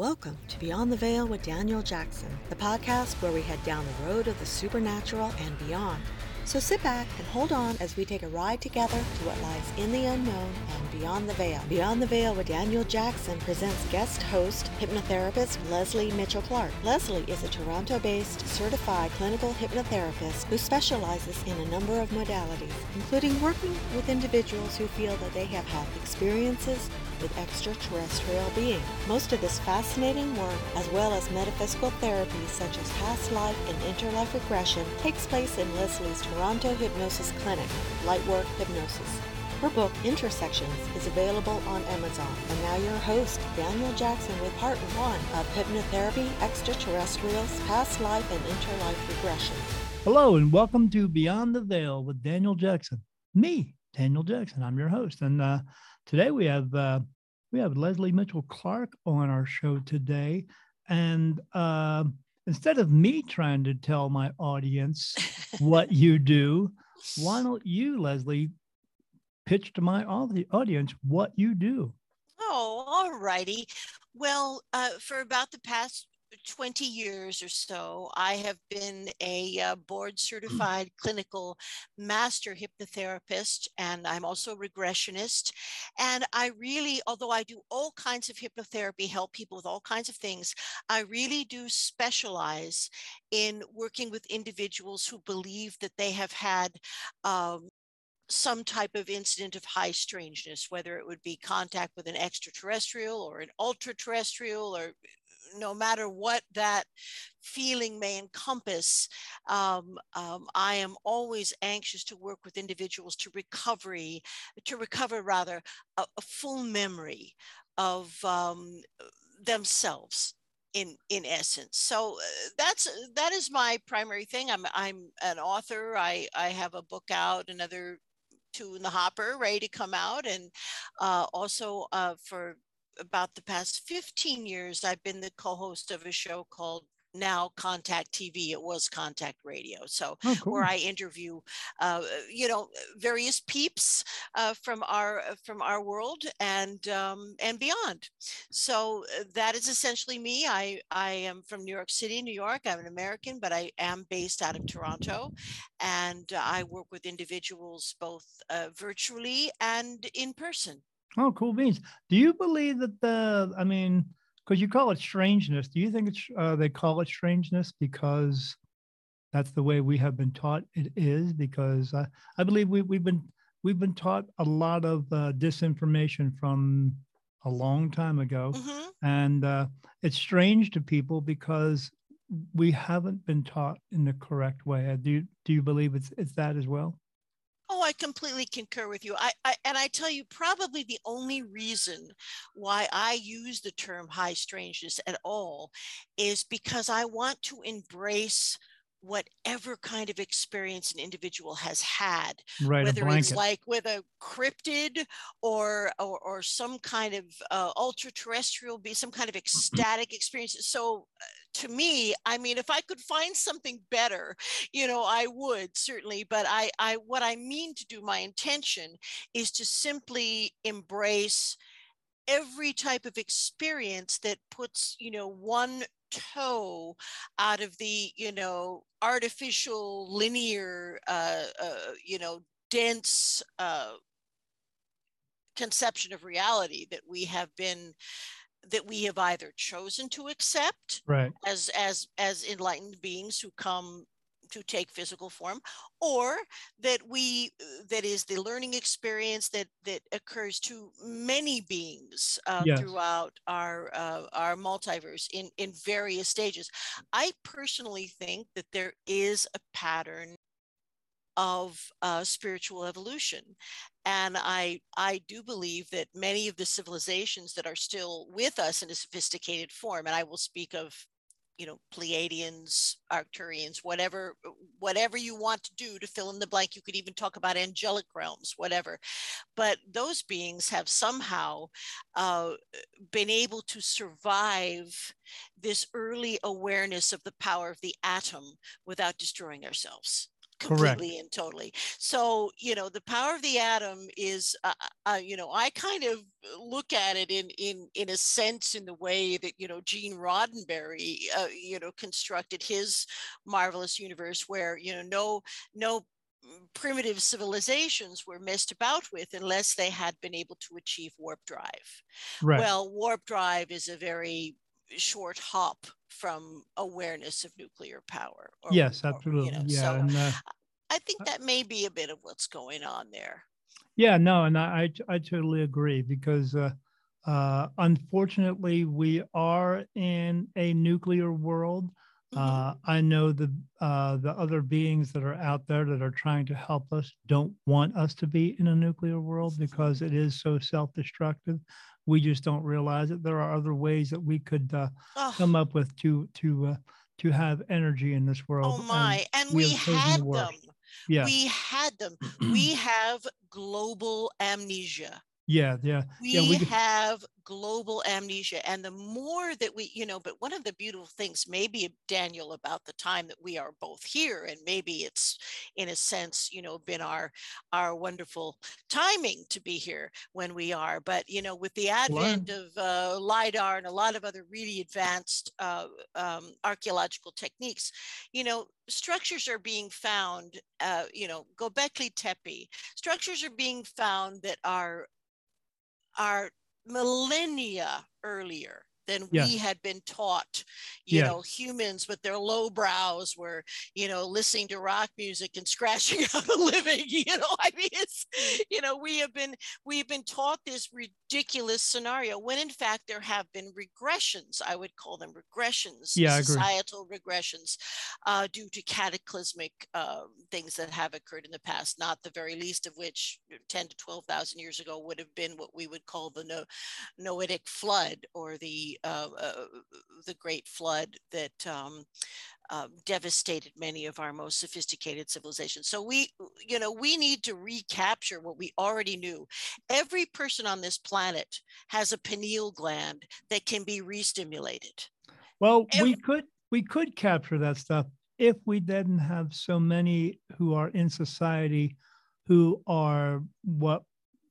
Welcome to Beyond the Veil with Daniel Jackson, the podcast where we head down the road of the supernatural and beyond. So sit back and hold on as we take a ride together to what lies in the unknown and beyond the veil. Beyond the Veil with Daniel Jackson presents guest host, hypnotherapist Leslie Mitchell Clark. Lesley is a Toronto based certified clinical hypnotherapist who specializes in a number of modalities, including working with individuals who feel that they have had experiences with extraterrestrial beings. Most of this fascinating work, as well as metaphysical therapies such as past life and interlife regression, takes place in Lesley's Toronto Hypnosis Clinic, Lightwork Hypnosis. Her book, Intersections, is available on Amazon. And now your host, Daniel Jackson, with part one of Hypnotherapy, Extraterrestrials, Past Life, and Interlife Regression. Hello, and welcome to Beyond the Veil with Daniel Jackson. Me, Daniel Jackson. I'm your host. And uh, today we have uh, we have Lesley Mitchell-Clarke on our show today, and uh, instead of me trying to tell my audience what you do, why don't you, Lesley, pitch to my audience what you do? Oh, all righty. Well, uh, for about the past 20 years or so, I have been a uh, board certified clinical master hypnotherapist, and I'm also a regressionist. And I really, although I do all kinds of hypnotherapy, help people with all kinds of things, I really do specialize in working with individuals who believe that they have had um, some type of incident of high strangeness, whether it would be contact with an extraterrestrial or an ultra terrestrial or no matter what that feeling may encompass, um, um, I am always anxious to work with individuals to recovery, to recover rather a, a full memory of um, themselves in in essence. So uh, that's that is my primary thing. I'm i'm an author. I i have a book out another two in the hopper ready to come out. And uh, also uh, for about the past 15 years, I've been the co host of a show called now contact tv it was contact radio. So oh, cool. where i interview uh, you know various peeps uh, from our uh, from our world and um, and beyond. So uh, that is essentially me. I i am from new york city new york. I'm an american but i am based out of toronto. And i work with individuals both uh, virtually and in person Oh, cool beans. Do you believe that the, I mean, because you call it strangeness, do you think it's, uh, they call it strangeness because that's the way we have been taught it is? Because uh, I believe we, we've been, we've been taught a lot of uh, disinformation from a long time ago. Mm-hmm. And uh, it's strange to people because we haven't been taught in the correct way. Do you, do you believe it's, it's that as well? I completely concur with you. I, I, and I tell you, probably the only reason why I use the term high strangeness at all is because I want to embrace whatever kind of experience an individual has had right, whether it's like with a cryptid or or, or some kind of uh, ultra terrestrial be some kind of ecstatic experience. So uh, to me i mean if i could find something better you know i would certainly but i i what i mean to do my intention is to simply embrace every type of experience that puts you know one toe out of the you know artificial linear uh, uh you know dense uh conception of reality that we have been that we have either chosen to accept right. as as as enlightened beings who come to take physical form or that we that is the learning experience that that occurs to many beings uh, yes. throughout our uh, our multiverse in in various stages i personally think that there is a pattern of uh, spiritual evolution and i i do believe that many of the civilizations that are still with us in a sophisticated form and i will speak of you know pleiadians arcturians whatever whatever you want to do to fill in the blank. You could even talk about angelic realms whatever. But those beings have somehow uh, been able to survive this early awareness of the power of the atom without destroying ourselves completely and totally. So, you know, the power of the atom is, uh, uh, you know, I kind of look at it in in in a sense in the way that you know Gene Roddenberry, uh, you know, constructed his marvelous universe, where you know no no primitive civilizations were messed about with unless they had been able to achieve warp drive. Right. Well, warp drive is a very short hop from awareness of nuclear power. Or, yes, absolutely. Or, you know, yeah. So and, uh, I think that may be a bit of what's going on there. Yeah, no, and I I, I totally agree because uh, uh, unfortunately we are in a nuclear world. Uh, I know the uh, the other beings that are out there that are trying to help us don't want us to be in a nuclear world because it is so self-destructive. We just don't realize it. There are other ways that we could uh, oh. come up with to to uh, to have energy in this world. Oh my! And, and we, we had the them. Yeah. We had them. we have global amnesia. Yeah, yeah. We, yeah, we have global amnesia. And the more that we, you know, but one of the beautiful things, maybe Daniel, about the time that we are both here, and maybe it's in a sense, you know, been our our wonderful timing to be here when we are. But you know, with the advent of uh, lidar and a lot of other really advanced uh, um, archaeological techniques, you know, structures are being found. Uh, you know, Gobekli Tepe structures are being found that are are millennia earlier than we had been taught. You know, humans with their low brows were, you know, listening to rock music and scratching out a living. You know, I mean, it's, you know, we have been we have been taught this ridiculous scenario when in fact there have been regressions. I would call them regressions, yeah, societal regressions, uh, due to cataclysmic uh, things that have occurred in the past. Not the very least of which, ten to twelve thousand years ago, would have been what we would call the no- Noetic flood or the uh, uh, the Great Flood that um, uh, devastated many of our most sophisticated civilizations. So we, you know, we need to recapture what we already knew. Every person on this planet has a pineal gland that can be restimulated. Well, Every- we could we could capture that stuff if we didn't have so many who are in society who are what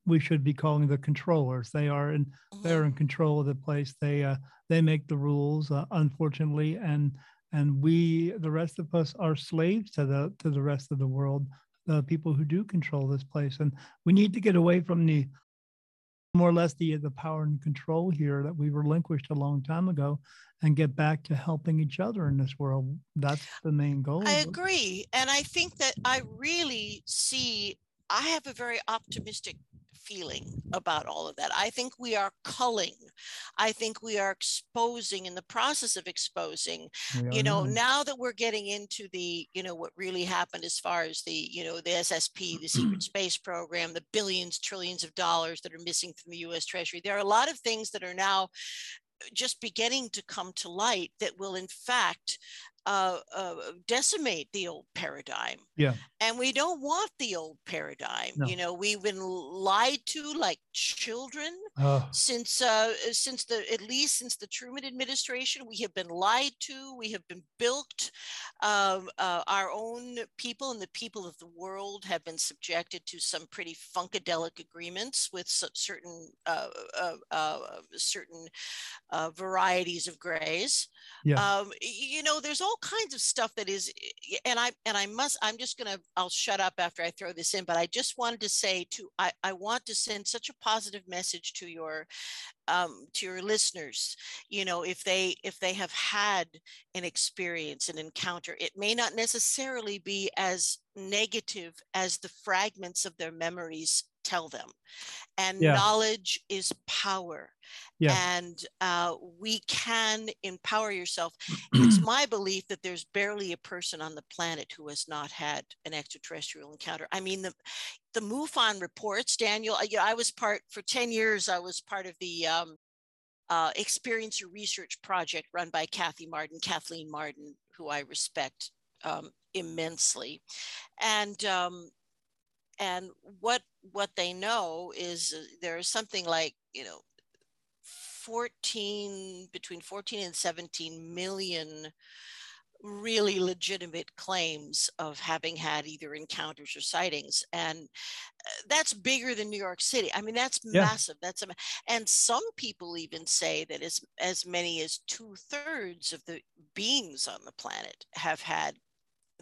we should be calling the controllers. They are in mm-hmm. they're in control of the place. They uh, they make the rules, uh, unfortunately, and and we the rest of us are slaves to the to the rest of the world. The people who do control this place, and we need to get away from the more or less the the power and control here that we relinquished a long time ago and get back to helping each other in this world that's the main goal i agree and i think that i really see i have a very optimistic feeling about all of that. I think we are culling. I think we are exposing in the process of exposing, you know, now that we're getting into the, you know, what really happened as far as the, you know, the SSP, the secret space program, the billions, trillions of dollars that are missing from the US Treasury. There are a lot of things that are now just beginning to come to light that will in fact uh, uh, decimate the old paradigm. Yeah. And we don't want the old paradigm. No. You know, we've been lied to like children uh. since uh, since the at least since the Truman administration. We have been lied to. We have been bilked. Uh, uh, our own people and the people of the world have been subjected to some pretty funkadelic agreements with certain uh, certain varieties of grays. Yeah. Um, you know, there's all kinds of stuff that is and i and i must i'm just gonna i'll shut up after i throw this in but i just wanted to say to i i want to send such a positive message to your um, to your listeners you know if they if they have had an experience an encounter it may not necessarily be as negative as the fragments of their memories tell them. And yeah. knowledge is power. Yeah. And uh, we can empower yourself. it's my belief that there's barely a person on the planet who has not had an extraterrestrial encounter. I mean, the the MUFON reports, Daniel. I, I was part for ten years. I was part of the um, uh, Experiencer Research project run by Kathy Marden, Kathleen Marden, who I respect um, immensely, and um, and what what they know is uh, there's something like you know 14 between 14 and 17 million really legitimate claims of having had either encounters or sightings and uh, that's bigger than new york city i mean that's yeah. massive that's a, and some people even say that as as many as two-thirds of the beings on the planet have had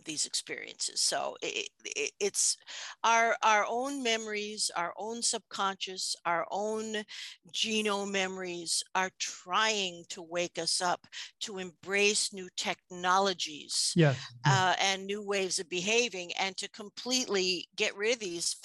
these experiences. So it, it, it's our our own memories our own subconscious our own genome memories are trying to wake us up to embrace new technologies yes, uh, and new ways of behaving and to completely get rid of these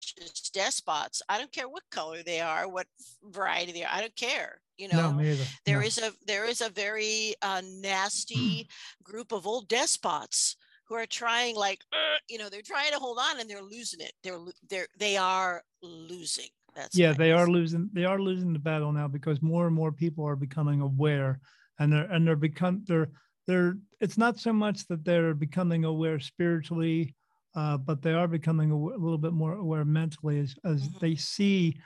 fascist despots. I don't care what color they are what variety they are i don't care you know? no, there no. is a there is a very uh, nasty group of old despots who are trying like uh, you know they're trying to hold on and they're losing it. They're they're they are losing that's yeah they are losing they are losing the battle now because more and more people are becoming aware and they're and they're become they're they're it's not so much that they're becoming aware spiritually uh, but they are becoming a, w- a little bit more aware mentally as, as mm-hmm. they see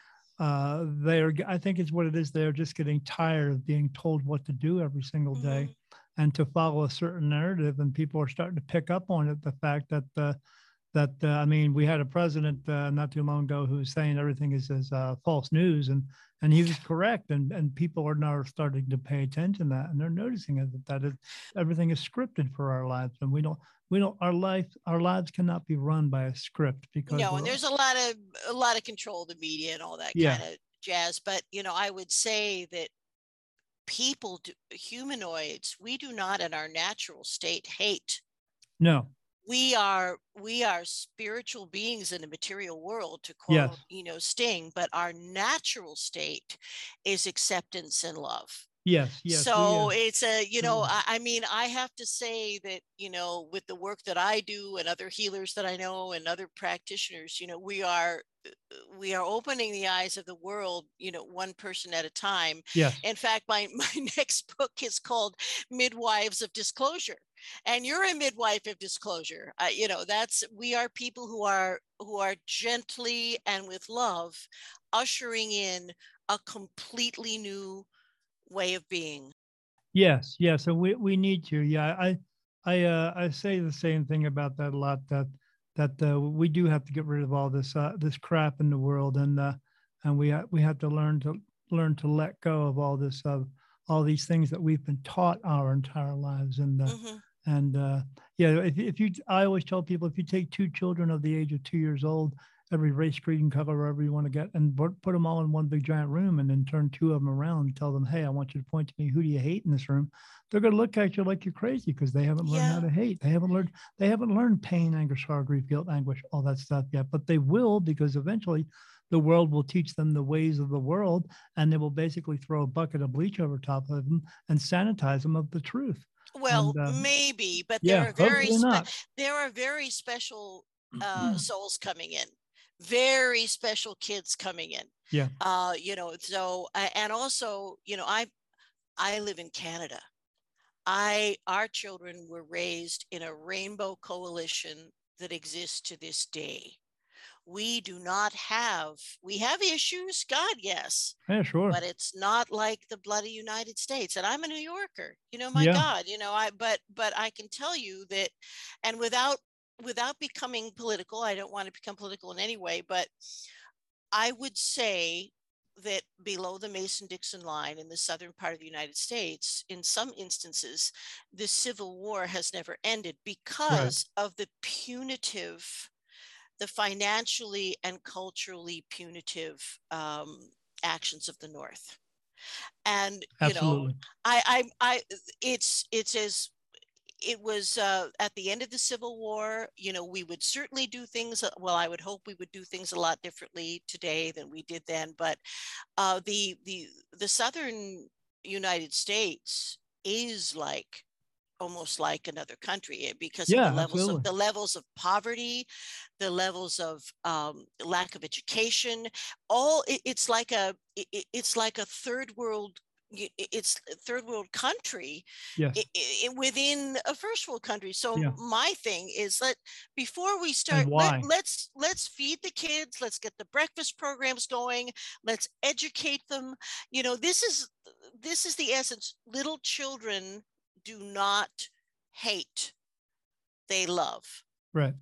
uh, they're i think it's what it is they're just getting tired of being told what to do every single day mm-hmm. and to follow a certain narrative and people are starting to pick up on it the fact that uh, that uh, i mean we had a president uh, not too long ago who was saying everything is, is uh, false news and and he was correct and and people are now starting to pay attention to that and they're noticing it that that is everything is scripted for our lives and we don't we don't our life our lives cannot be run by a script because no and there's a lot of a lot of control of the media and all that yeah. kind of jazz but you know i would say that people do, humanoids we do not in our natural state hate no we are we are spiritual beings in a material world to quote yes. you know sting but our natural state is acceptance and love Yes, yes. So it's a, you know, I, I, mean, I have to say that, you know, with the work that I do and other healers that I know and other practitioners, you know, we are we are opening the eyes of the world, you know, one person at a time. Yeah. In fact, my my next book is called Midwives of Disclosure. And you're a midwife of disclosure. Uh, you know, that's we are people who are who are gently and with love ushering in a completely new way of being. Yes, yes, and we we need to. Yeah, I I uh, I say the same thing about that a lot. That that uh, we do have to get rid of all this uh, this crap in the world, and uh, and we ha- we have to learn to learn to let go of all this uh, all these things that we've been taught our entire lives, and uh, mm-hmm. and uh, yeah, if if you I always tell people if you take two children of the age of two years old every race, creed, and color, wherever you want to get, and put them all in one big giant room, and then turn two of them around and tell them, "Hey, I want you to point to me. Who do you hate in this room?" They're going to look at you like you're crazy because they haven't learned yeah. how to hate. They haven't learned. They haven't learned pain, anger, sorrow, grief, guilt, anguish, all that stuff yet. But they will because eventually, the world will teach them the ways of the world, and they will basically throw a bucket of bleach over top of them and sanitize them of the truth. Well, and, uh, maybe, but there yeah, are very spe- there are very special uh, souls coming in very special kids coming in. Yeah. Uh, you know, so and also, you know, I I live in Canada. I our children were raised in a rainbow coalition that exists to this day. We do not have we have issues, God, yes. Yeah, sure. But it's not like the bloody United States. And I'm a New Yorker. You know, my yeah. God, you know, I but but I can tell you that and without without becoming political, I don't want to become political in any way, but I would say that below the Mason Dixon line in the southern part of the United States, in some instances, the Civil War has never ended because right. of the punitive, the financially and culturally punitive um, actions of the North. And Absolutely. you know, I, I, I, it's it's as it was uh, at the end of the Civil War. You know, we would certainly do things. Uh, well, I would hope we would do things a lot differently today than we did then. But uh, the the the Southern United States is like almost like another country eh, because yeah, of the levels absolutely. of the levels of poverty the levels of um, lack of education all it, it's like a it, it's like a third world it's third world country yes. within a first world country so yeah. my thing is that before we start let, let's let's feed the kids let's get the breakfast programs going let's educate them you know this is this is the essence little children do not hate, they love. Right.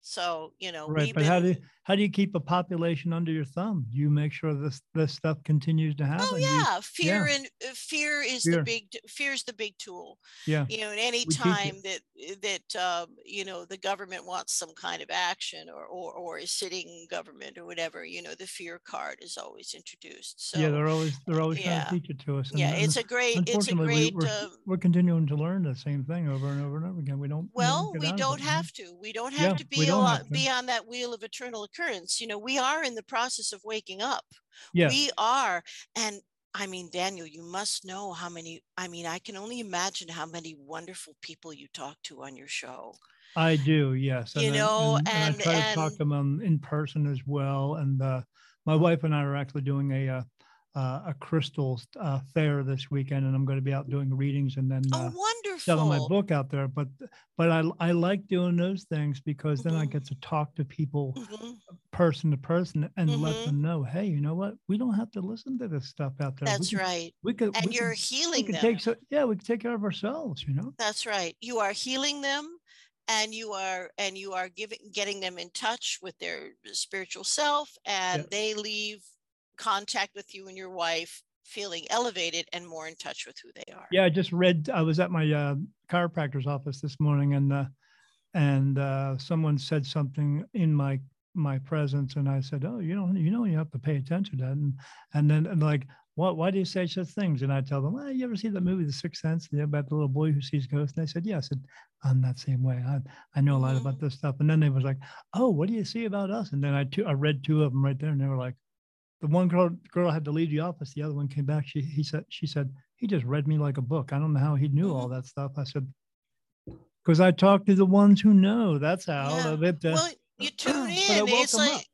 So, you know, Right. But how do been- how do you keep a population under your thumb? You make sure this this stuff continues to happen. Oh You- yeah, fear and uh, fear is Fear. the big fear is the big tool. yeah. You know, and any We time that that um, you know the government wants some kind of action or, or or a sitting government or whatever, you know, the fear card is always introduced. So yeah. They're always they're always trying to teach it to us. and- yeah, and it's a great it's a unfortunately, we- great we're, uh, we're continuing to learn the same thing over and over and over again. We don't. we don't Well, we don't you know? have to. We don't Yeah, have to be a lot, have to. be on that wheel of eternal occurrence. You know, we are in the process of waking up. Yeah. We are, and I mean, Daniel, you must know how many. I mean, I can only imagine how many wonderful people you talk to on your show. I do, yes. You and I- know, and, and and- I try to talk to them in person as well. And uh, my wife and I are actually doing a uh, uh, a crystal uh, fair this weekend, and I'm going to be out doing readings and then Oh, uh, wonderful! selling my book out there. But but I I like doing those things because then I Mhm. get to talk to people Mhm, person to person and let Mhm. them know, hey, you know what? We don't have to listen to this stuff out there. We That's can- right, We could. and we you're could, we healing them. take so yeah, we could take care of ourselves. You know. That's right. You are healing them and you are and you are giving getting them in touch with their spiritual self and Yeah. they leave contact with you and your wife feeling elevated and more in touch with who they are. Yeah, I just read. I was at my uh, chiropractor's office this morning, and uh, and uh, someone said something in my my presence, and I said, "Oh, you know, you know, you have to pay attention to that." And and then and like, what? Why do you say such things? And I tell them, "Well, you ever see that movie, The Sixth Sense, about the little boy who sees ghosts?" And they said, "Yeah." I said, "I'm that same way. I I know a lot about this stuff." And then they was like, "Oh, what do you see about us?" And then I two I read two of them right there, and they were like. The one girl girl had to leave the office. The other one came back. She he said she said he just read me like a book. I don't know how he knew all that stuff. I said, because I talk to the ones who know. That's how. Yeah. That- that- Well, you tune in. It's up. like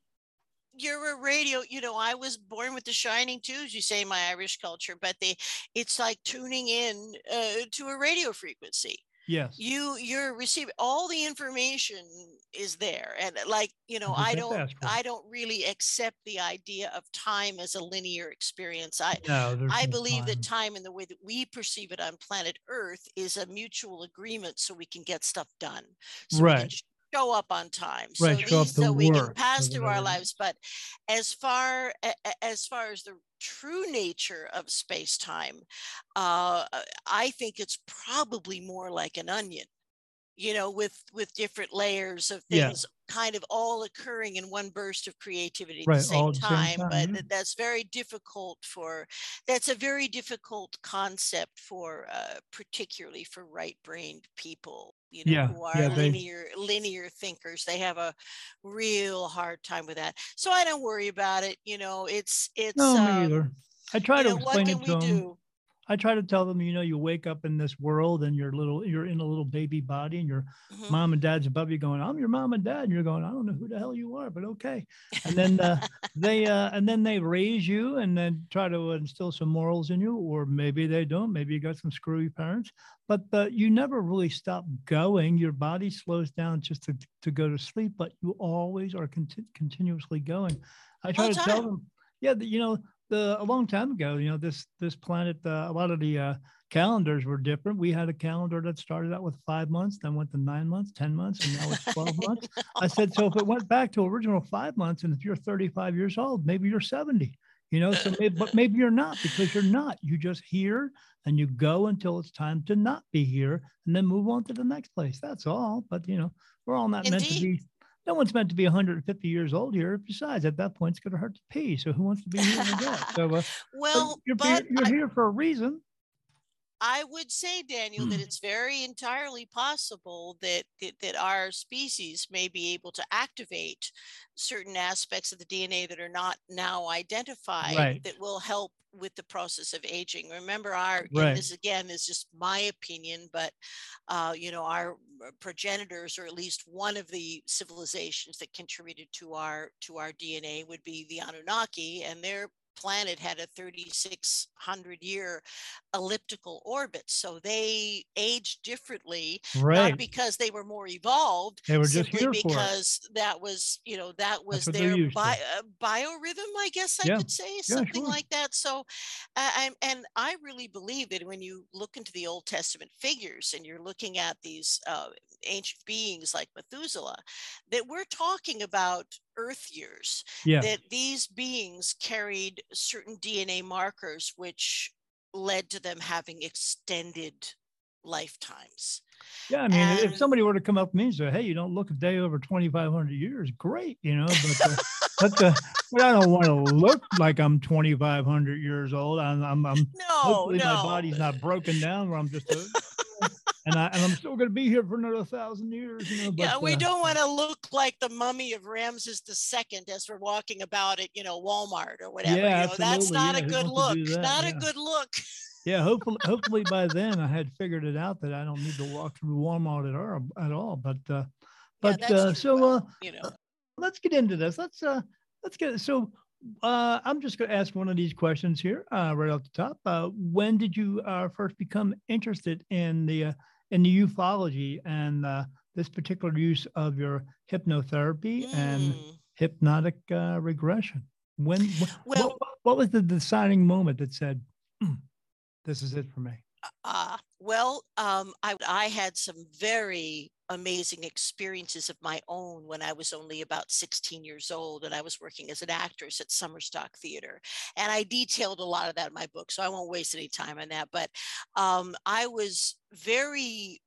you're a radio, you know, I was born with the shining too, as you say, in my Irish culture, but they it's like tuning in uh, to a radio frequency. Yes. you you're receiving all the information is there and uh, like you know i don't i don't really accept the idea of time as a linear experience i no, i no believe that time. and the way that we perceive it on planet earth is a mutual agreement so we can get stuff done so Right. Sh- show up on time so, these, so we can pass through our lives but as far as far as the true nature of space time uh, i think it's probably more like an onion you know with with different layers of Yeah. things kind of all occurring in one burst of creativity at Right, the same at the same time, time, but yeah. th- that's very difficult for that's a very difficult concept for uh, particularly for right-brained people you know Yeah, who are yeah, they- linear linear thinkers they have a real hard time with that so i don't worry about it you know it's it's No, um, either. I try to know, what explain can it to we them. do I try to tell them, you know, you wake up in this world and you're little, you're in a little baby body, and your Mhm. mom and dad's above you, going, "I'm your mom and dad," and you're going, "I don't know who the hell you are, but okay." And then uh, they, uh, and then they raise you and then try to instill some morals in you, or maybe they don't. Maybe you got some screwy parents, but uh, you never really stop going. Your body slows down just to to go to sleep, but you always are conti- continuously going. I try to tell them, yeah, that, you know, the a long time ago, you know, this this planet, uh, a lot of the uh, calendars were different. We had a calendar that started out with five months, then went to nine months, ten months, and now it's twelve months. I said, so if it went back to original five months, and if you're 35 years old, maybe you're 70. You know, so maybe, but maybe you're not because you're not. You just here and you go until it's time to not be here, and then move on to the next place. That's all. But you know, we're all not meant to be. No one's meant to be 150 years old here. Besides, at that point, it's going to hurt to pee. So who wants to be here? So, uh, but well you're, but you're I- here for a reason. I would say, Daniel, Hmm. that it's very entirely possible that, that that our species may be able to activate certain aspects of the DNA that are not now identified Right. that will help with the process of aging. Remember, our Right. this again is just my opinion, but uh, you know, our uh, progenitors, or at least one of the civilizations that contributed to our to our DNA, would be the Anunnaki, and they're planet had a 3600 year elliptical orbit so they aged differently right. not because they were more evolved they were just here because that was you know that was their bi- uh, biorhythm i guess i Yeah. could say something sure. like that so uh, I'm, and i really believe that when you look into the old testament figures and you're looking at these uh, ancient beings like methuselah that we're talking about earth years Yeah. that these beings carried certain dna markers which led to them having extended lifetimes Yeah, I mean, if somebody were to come up to me and say, "Hey, you don't look a day over 2,500 years," great, you know. But uh, but, uh, but I don't want to look like I'm 2,500 years old. I'm I'm, I'm no hopefully no my body's not broken down where I'm just a, and I and I'm still going to be here for another thousand years, you know. But, yeah, we uh, don't want to look like the mummy of Ramses II as we're walking about at, you know, Walmart or whatever. Yeah, you know, that's not Yeah, a good look. that? Not Yeah. a good look. Yeah, hopefully, hopefully by then I had figured it out that I don't need to walk through Walmart at all. At all. But uh, but that's uh, so Well, uh, You know, let's get into this. Let's uh let's get so uh I'm just gonna ask one of these questions here, uh right off the top. Uh when did you uh first become interested in the uh, in the ufology and uh this particular use of your hypnotherapy and Mm. hypnotic uh regression? When wh- Well- what, what was the deciding moment that said "Hmm, this is it for me? Uh, well, um, I, I had some very amazing experiences of my own when I was only about 16 years old and I was working as an actress at Summerstock Theater. And I detailed a lot of that in my book, so I won't waste any time on that. But um, I was very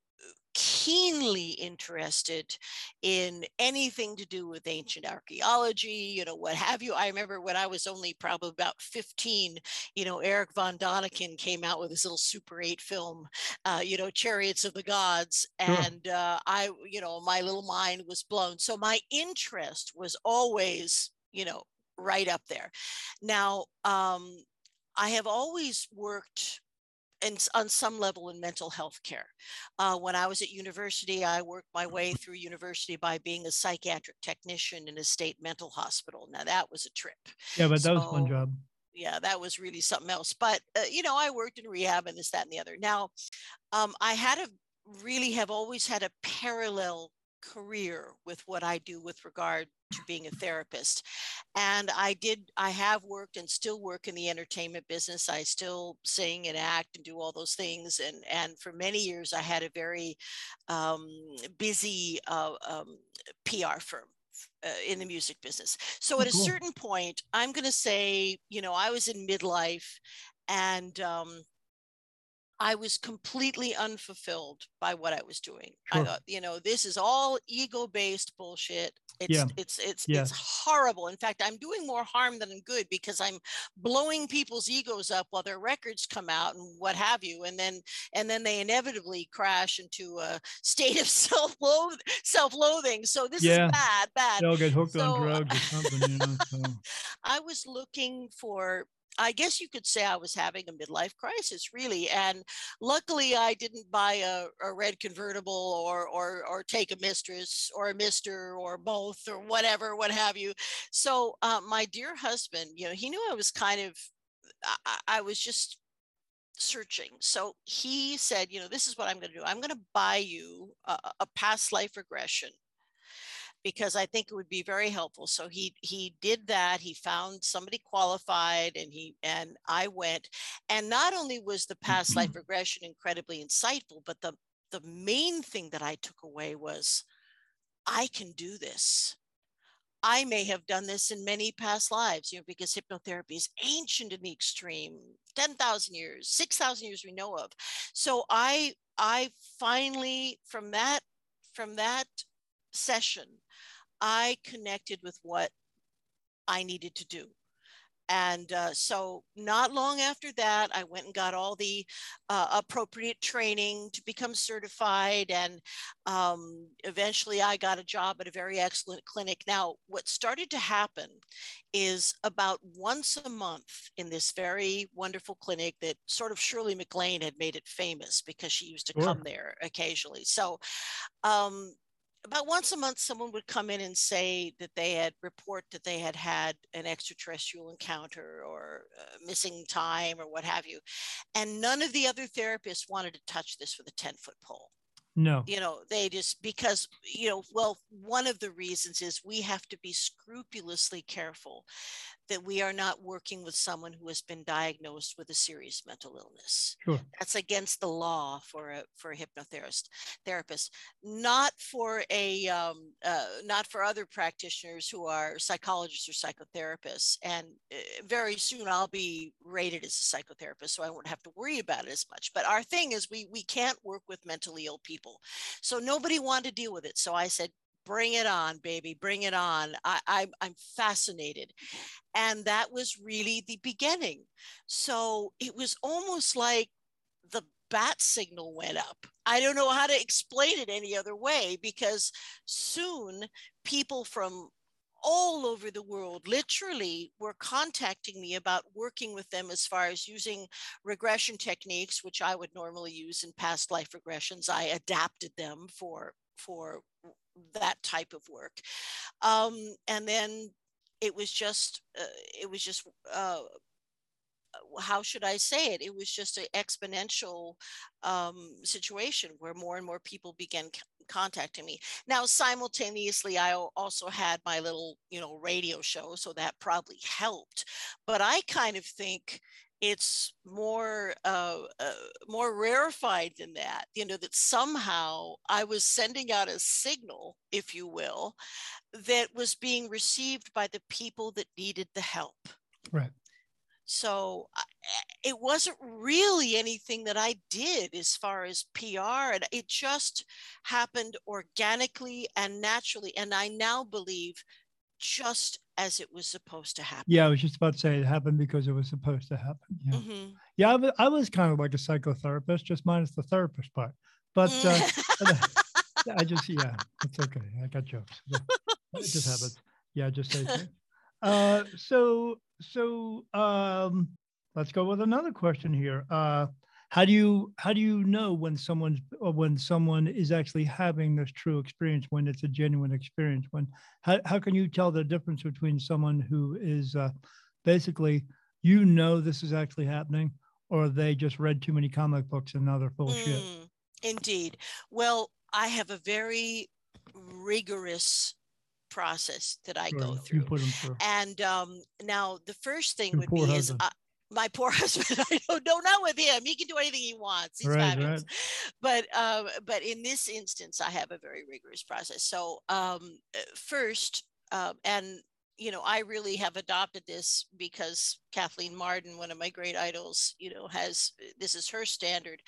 keenly interested in anything to do with ancient archaeology, you know, what have you. I remember when I was only probably about 15, you know, Eric von Daniken came out with his little Super 8 film, uh, you know, Chariots of the Gods. Sure. And uh, I, you know, my little mind was blown. So my interest was always, you know, right up there. Now, um, I have always worked in, s- on some level in mental health care. Uh, when I was at university, I worked my way through university by being a psychiatric technician in a state mental hospital. Now, that was a trip Yeah, but that was one job. yeah, that was really something else. But uh, you know, I worked in rehab and this, that, and the other. Now, um, I had a really have always had a parallel career with what I do with regard to being a therapist. And I did, I have worked and still work in the entertainment business. I still sing and act and do all those things. And and for many years, I had a very um, busy uh, um, PR firm uh, in the music business. So Oh, at a cool. certain point, I'm going to say, you know, I was in midlife and um, I was completely unfulfilled by what I was doing. I thought, you know, this is all ego-based bullshit. It's Yeah. it's it's Yeah. it's horrible. In fact, I'm doing more harm than good because I'm blowing people's egos up while their records come out and what have you, and then and then they inevitably crash into a state of self-loath self-loathing. So this Yeah. is bad, bad. They'll get hooked So- on drugs or something, you know. So. I was looking for, I guess you could say I was having a midlife crisis, really. And luckily, I didn't buy a, a red convertible or, or or take a mistress or a mister or both or whatever, what have you. So uh, my dear husband, you know, he knew I was kind of, I, I- was just searching. So he said, you know, this is what I'm going to do. I'm going to buy you a, a past life regression because I think it would be very helpful. So he he did that. He found somebody qualified, and he and I went. And not only was the past life mm-hmm. regression incredibly insightful, but the the main thing that I took away was, I can do this. I may have done this in many past lives, you know, because hypnotherapy is ancient in the extreme, 10,000 years, 6,000 years we know of. So I I finally from that from that session, I connected with what I needed to do. And uh, so, not long after that, I went and got all the uh, appropriate training to become certified. And um, eventually, I got a job at a very excellent clinic. Now, what started to happen is about once a month in this very wonderful clinic that sort of Shirley MacLaine had made it famous because she used to Sure. come there occasionally. So, um, about once a month, someone would come in and say that they had report that they had had an extraterrestrial encounter or uh, missing time or what have you. And none of the other therapists wanted to touch this with a 10 foot pole. No. You know, they just because, you know, well, one of the reasons is we have to be scrupulously careful that we are not working with someone who has been diagnosed with a serious mental illness. Sure. That's against the law for a for a hypnotherapist, therapist, not for a um, uh, not for other practitioners who are psychologists or psychotherapists. And uh, very soon I'll be rated as a psychotherapist, so I won't have to worry about it as much. But our thing is we we can't work with mentally ill people, so nobody wanted to deal with it. So I said, bring it on baby bring it on. I, I i'm fascinated. And that was really the beginning. So it was almost like the bat signal went up. I don't know how to explain it any other way because soon people from all over the world literally were contacting me about working with them as far as using regression techniques which i would normally use in past life regressions. I adapted them for for that type of work. Um, and then it was just, uh, it was just, uh, how should I say it? It was just an exponential um, situation where more and more people began c- contacting me. Now, simultaneously, I also had my little, you know, radio show, so that probably helped. But I kind of think it's more uh, uh, more rarefied than that you know that somehow i was sending out a signal if you will that was being received by the people that needed the help. Right. So it wasn't really anything that i did as far as pr and it just happened organically and naturally and i now believe just as it was supposed to happen. Yeah, I was just about to say it happened because it was supposed to happen. Yeah, mm-hmm. yeah I, was, I was kind of like a psychotherapist, just minus the therapist part. But uh, I just, yeah, it's okay. I got jokes. It just happens. Yeah, just say Uh, so, so um, let's go with another question here. Uh, how do you how do you know when someone's when someone is actually having this true experience when it's a genuine experience when how, how can you tell the difference between someone who is uh, basically you know this is actually happening or they just read too many comic books and now they're full of mm, shit indeed well i have a very rigorous process that I go through. through. And um, now the first thing Your would be husband. is uh, my poor husband i don't, don't know with him. He can do anything he wants. He's right, fabulous right. but um, but in this instance i have a very rigorous process. So um, uh, first um, and you know i really have adopted this because kathleen marden one of my great idols you know has this is her standard.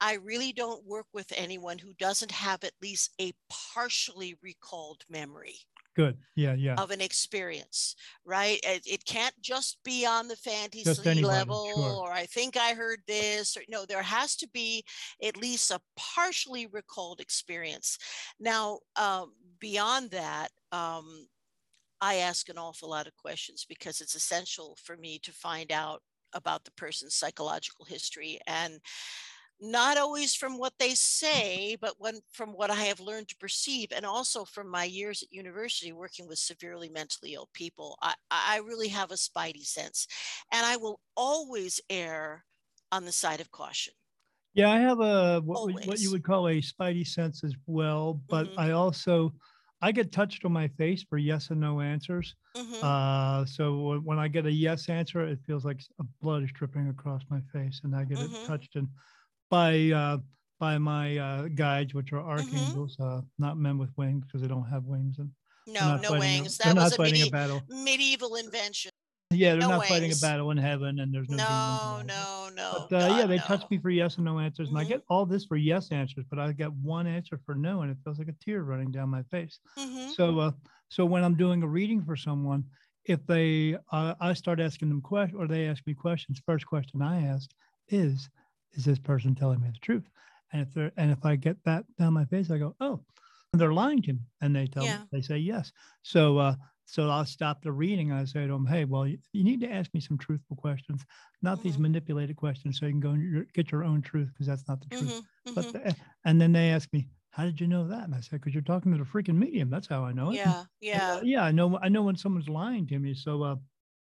I really don't work with anyone who doesn't have at least a partially recalled memory Good. Yeah, yeah. Of an experience, right? It, it can't just be on the fantasy level, sure. or I think I heard this, or no, there has to be at least a partially recalled experience. Now, um, beyond that, um, I ask an awful lot of questions because it's essential for me to find out about the person's psychological history and not always from what they say, but when, from what I have learned to perceive, and also from my years at university working with severely mentally ill people. I, I really have a spidey sense, and I will always err on the side of caution. Yeah, I have a what, what you would call a spidey sense as well, but mm-hmm. I also I get touched on my face for yes and no answers. Mm-hmm. Uh, so when I get a yes answer, it feels like blood is dripping across my face, and I get mm-hmm. it touched and by uh, by my uh, guides, which are archangels, mm-hmm. uh, not men with wings because they don't have wings. And no, no wings. A, that was a, medi- a battle. medieval invention. Yeah, they're no not wings. fighting a battle in heaven, and there's no. No, no, no. But, uh, yeah, they no. touch me for yes and no answers, mm-hmm. and I get mm-hmm. all this for yes answers, but I get one answer for no, and it feels like a tear running down my face. Mm-hmm. So, uh, so when I'm doing a reading for someone, if they, uh, I start asking them questions, or they ask me questions. First question I ask is, is this person telling me the truth? And if they're and if I get that down my face, I go, oh, they're lying to me, and they tell yeah. me they say yes. So uh, so I'll stop the reading. I say to them, hey, well, you, you need to ask me some truthful questions, not mm-hmm. these manipulated questions, so you can go and get your own truth because that's not the truth. Mm-hmm. But mm-hmm. the, and then they ask me, how did you know that? And I said, because you're talking to the freaking medium. That's how I know it. Yeah, And, yeah. uh, yeah. I know. I know when someone's lying to me. So uh,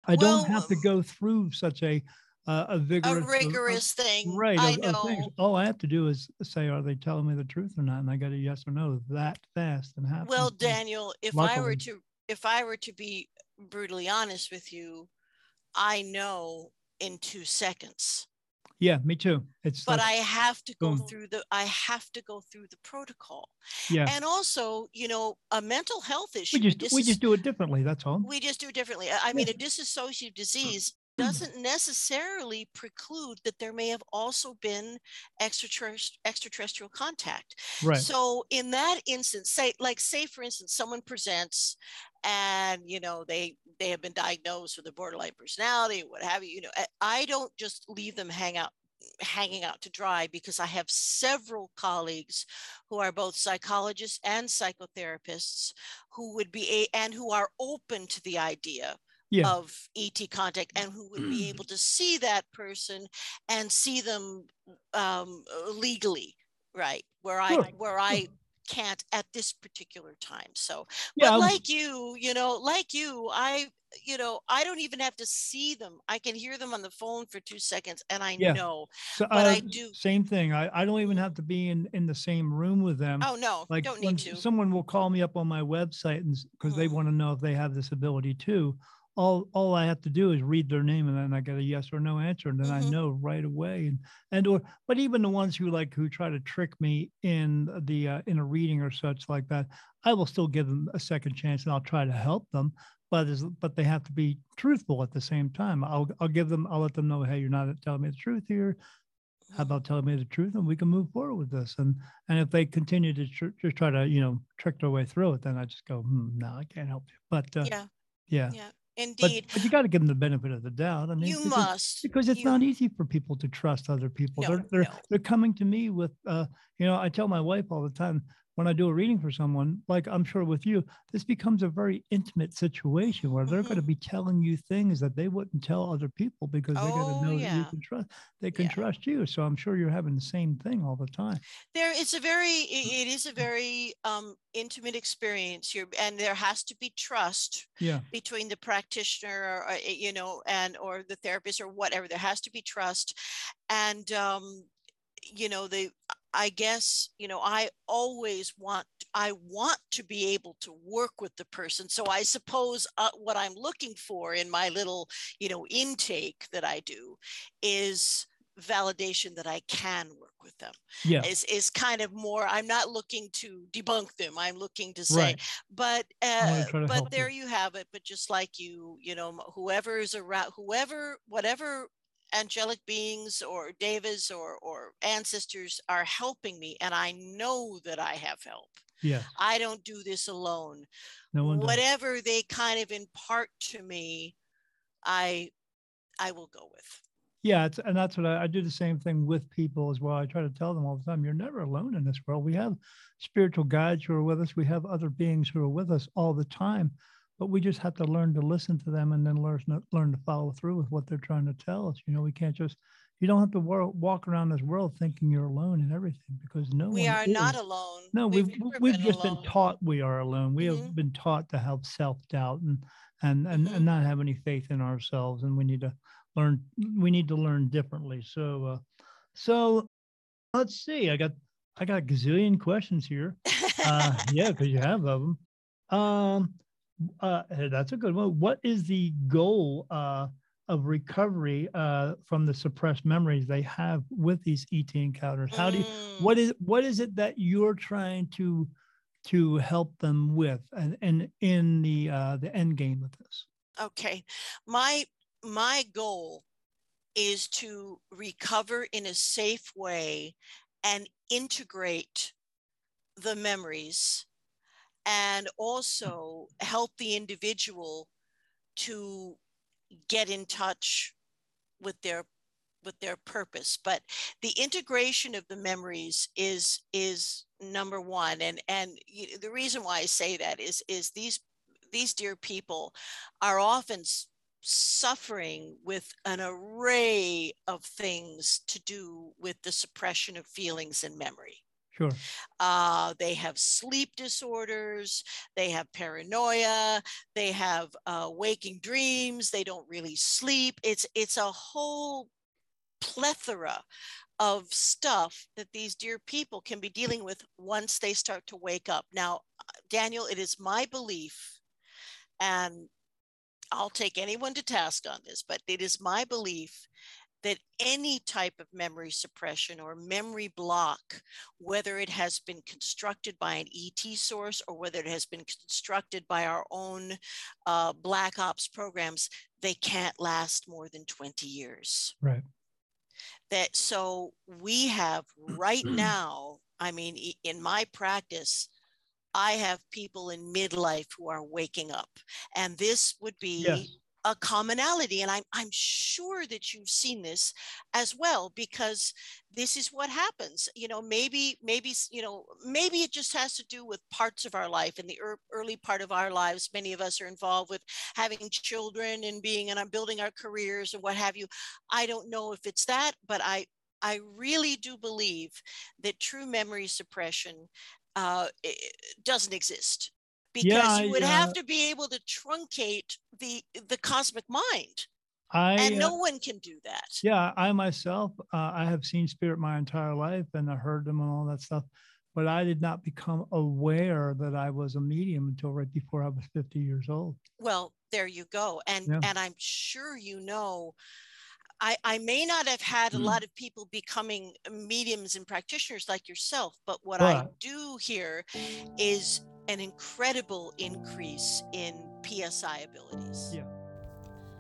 I Well, don't have to go through such a uh, a vigorous, A rigorous thing. right. I of- of know. All I have to do is say, are they telling me the truth or not? And I got a yes or no that fast and happen. Well, Daniel, if I were to if I were to be brutally honest with you, I know in two seconds. Yeah, me too. It's But like, I have to go boom. through the I have to go through the protocol. yeah. And also, you know, a mental health issue. we just we just do it differently. That's all. we just do it differently. I I mean, a dissociative disease Hmm. doesn't necessarily preclude that there may have also been extraterrest- extraterrestrial contact. right. So in that instance, say like say for instance, someone presents and you know they they have been diagnosed with a borderline personality, what have you. You know, I- I don't just leave them hang out hanging out to dry because I have several colleagues who are both psychologists and psychotherapists who would be a, and who are open to the idea Yeah. of ET contact and who would be able to see that person and see them um, uh, legally, right? Where I Sure, where I can't at this particular time. So, Yeah, but like you, you know, like you, I you know, I don't even have to see them. I can hear them on the phone for two seconds, and I Yeah. know. So but uh, I do- same thing. I, I don't even have to be in in the same room with them. Oh no, like don't need to. someone will call me up on my website and because they Mhm. want to know if they have this ability too. All all I have to do is read their name and then I get a yes or no answer and then I Mhm. know right away. And and or but even the ones who like who try to trick me in the uh, in a reading or such like that, I will still give them a second chance and I'll try to help them. But is but they have to be truthful at the same time. I'll I'll give them I'll let them know, hey, you're not telling me the truth here how about telling me the truth and we can move forward with this and and if they continue to tr- just try to you know trick their way through it then i just go hmm, no i can't help you but uh, yeah yeah, yeah yeah, but, indeed. but you got to give them the benefit of the doubt i mean you because, must because it's you- not easy for people to trust other people No, they're they're, no. they're coming to me with uh you know i tell my wife all the time when i do a reading for someone like i'm sure with you this becomes a very intimate situation where they're going to be telling you things that they wouldn't tell other people because they got Oh, to know that you can trust they can Yeah. trust you. So i'm sure you're having the same thing all the time. There it's a very it is a very um intimate experience. Here and there has to be trust yeah. between the practitioner or uh, you know and or the therapist or whatever. There has to be trust. And um you know they i guess you know i always want i want to be able to work with the person. So i suppose uh, what i'm looking for in my little you know intake that i do is validation that i can work with them. Yeah. Is is kind of more i'm not looking to debunk them. I'm looking to say right. but uh, but help you. there you have it. But just like you you know whoever is around whoever whatever angelic beings or devas or or ancestors are helping me and i know that i have help. Yeah. I don't do this alone. No one does. whatever they kind of impart to me i i will go with. Yeah it's, and that's what I, I do the same thing with people as well. I try to tell them all the time you're never alone in this world. We have spiritual guides who are with us. We have other beings who are with us all the time but we just have to learn to listen to them and then learn learn to follow through with what they're trying to tell us you know we can't just you don't have to wor- walk around this world thinking you're alone in everything because no we are not alone No, we've never we've been just alone. been taught we are alone. We Mhm. have been taught to have self doubt and and and, Mhm. and not have any faith in ourselves, and we need to learn. We need to learn differently. So, uh, so let's see. I got I got a gazillion questions here. Uh, yeah, because you have of them. Um, uh, that's a good one. What is the goal uh, of recovery uh, from the suppressed memories they have with these ET encounters? How do you? Mm. what is what is it that you're trying to to help them with and, and in the uh the end game of this okay my my goal is to recover in a safe way and integrate the memories and also help the individual to get in touch with their with their purpose. But the integration of the memories is is number one. And and the reason why i say that is is these these dear people are often suffering with an array of things to do with the suppression of feelings and memory Sure. Uh, they have sleep disorders. They have paranoia. They have uh, waking dreams. They don't really sleep. It's it's a whole plethora of stuff that these dear people can be dealing with once they start to wake up. Now, Daniel, it is my belief, and I'll take anyone to task on this, but it is my belief that any type of memory suppression or memory block, whether it has been constructed by an ET source or whether it has been constructed by our own uh, Black Ops programs, they can't last more than 20 years. Right. That so we have right now, I mean, in my practice, I have people in midlife who are waking up, and this would be Yes. A commonality. And I'm I'm sure that you've seen this as well because this is what happens. You know, maybe maybe you know maybe it just has to do with parts of our life in the ear- early part of our lives. Many of us are involved with having children and being and I'm building our careers and what have you. I don't know if it's that, but I I really do believe that true memory suppression uh, doesn't exist because Yeah, you would have uh, to be able to truncate the the cosmic mind, I and uh, no one can do that. Yeah, I myself, uh, I have seen spirit my entire life and I heard them and all that stuff, but I did not become aware that I was a medium until right before I was 50 years old. Well, there you go, and Yeah. and I'm sure you know. I, I may not have had a Mm. lot of people becoming mediums and practitioners like yourself, but what I do hear is an incredible increase in PSI abilities. Yeah.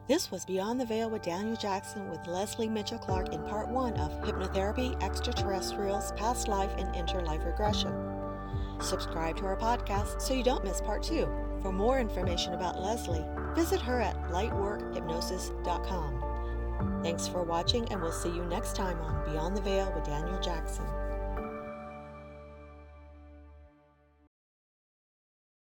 This was Beyond the Veil with Daniel Jackson with Lesley Mitchell-Clarke in part one of Hypnotherapy, Extraterrestrials, Past Life, and Interlife Regression. Subscribe to our podcast so you don't miss part two. For more information about Lesley, visit her at lightworkhypnosis.com. Thanks for watching, and we'll see you next time on Beyond the Veil with Daniel Jackson.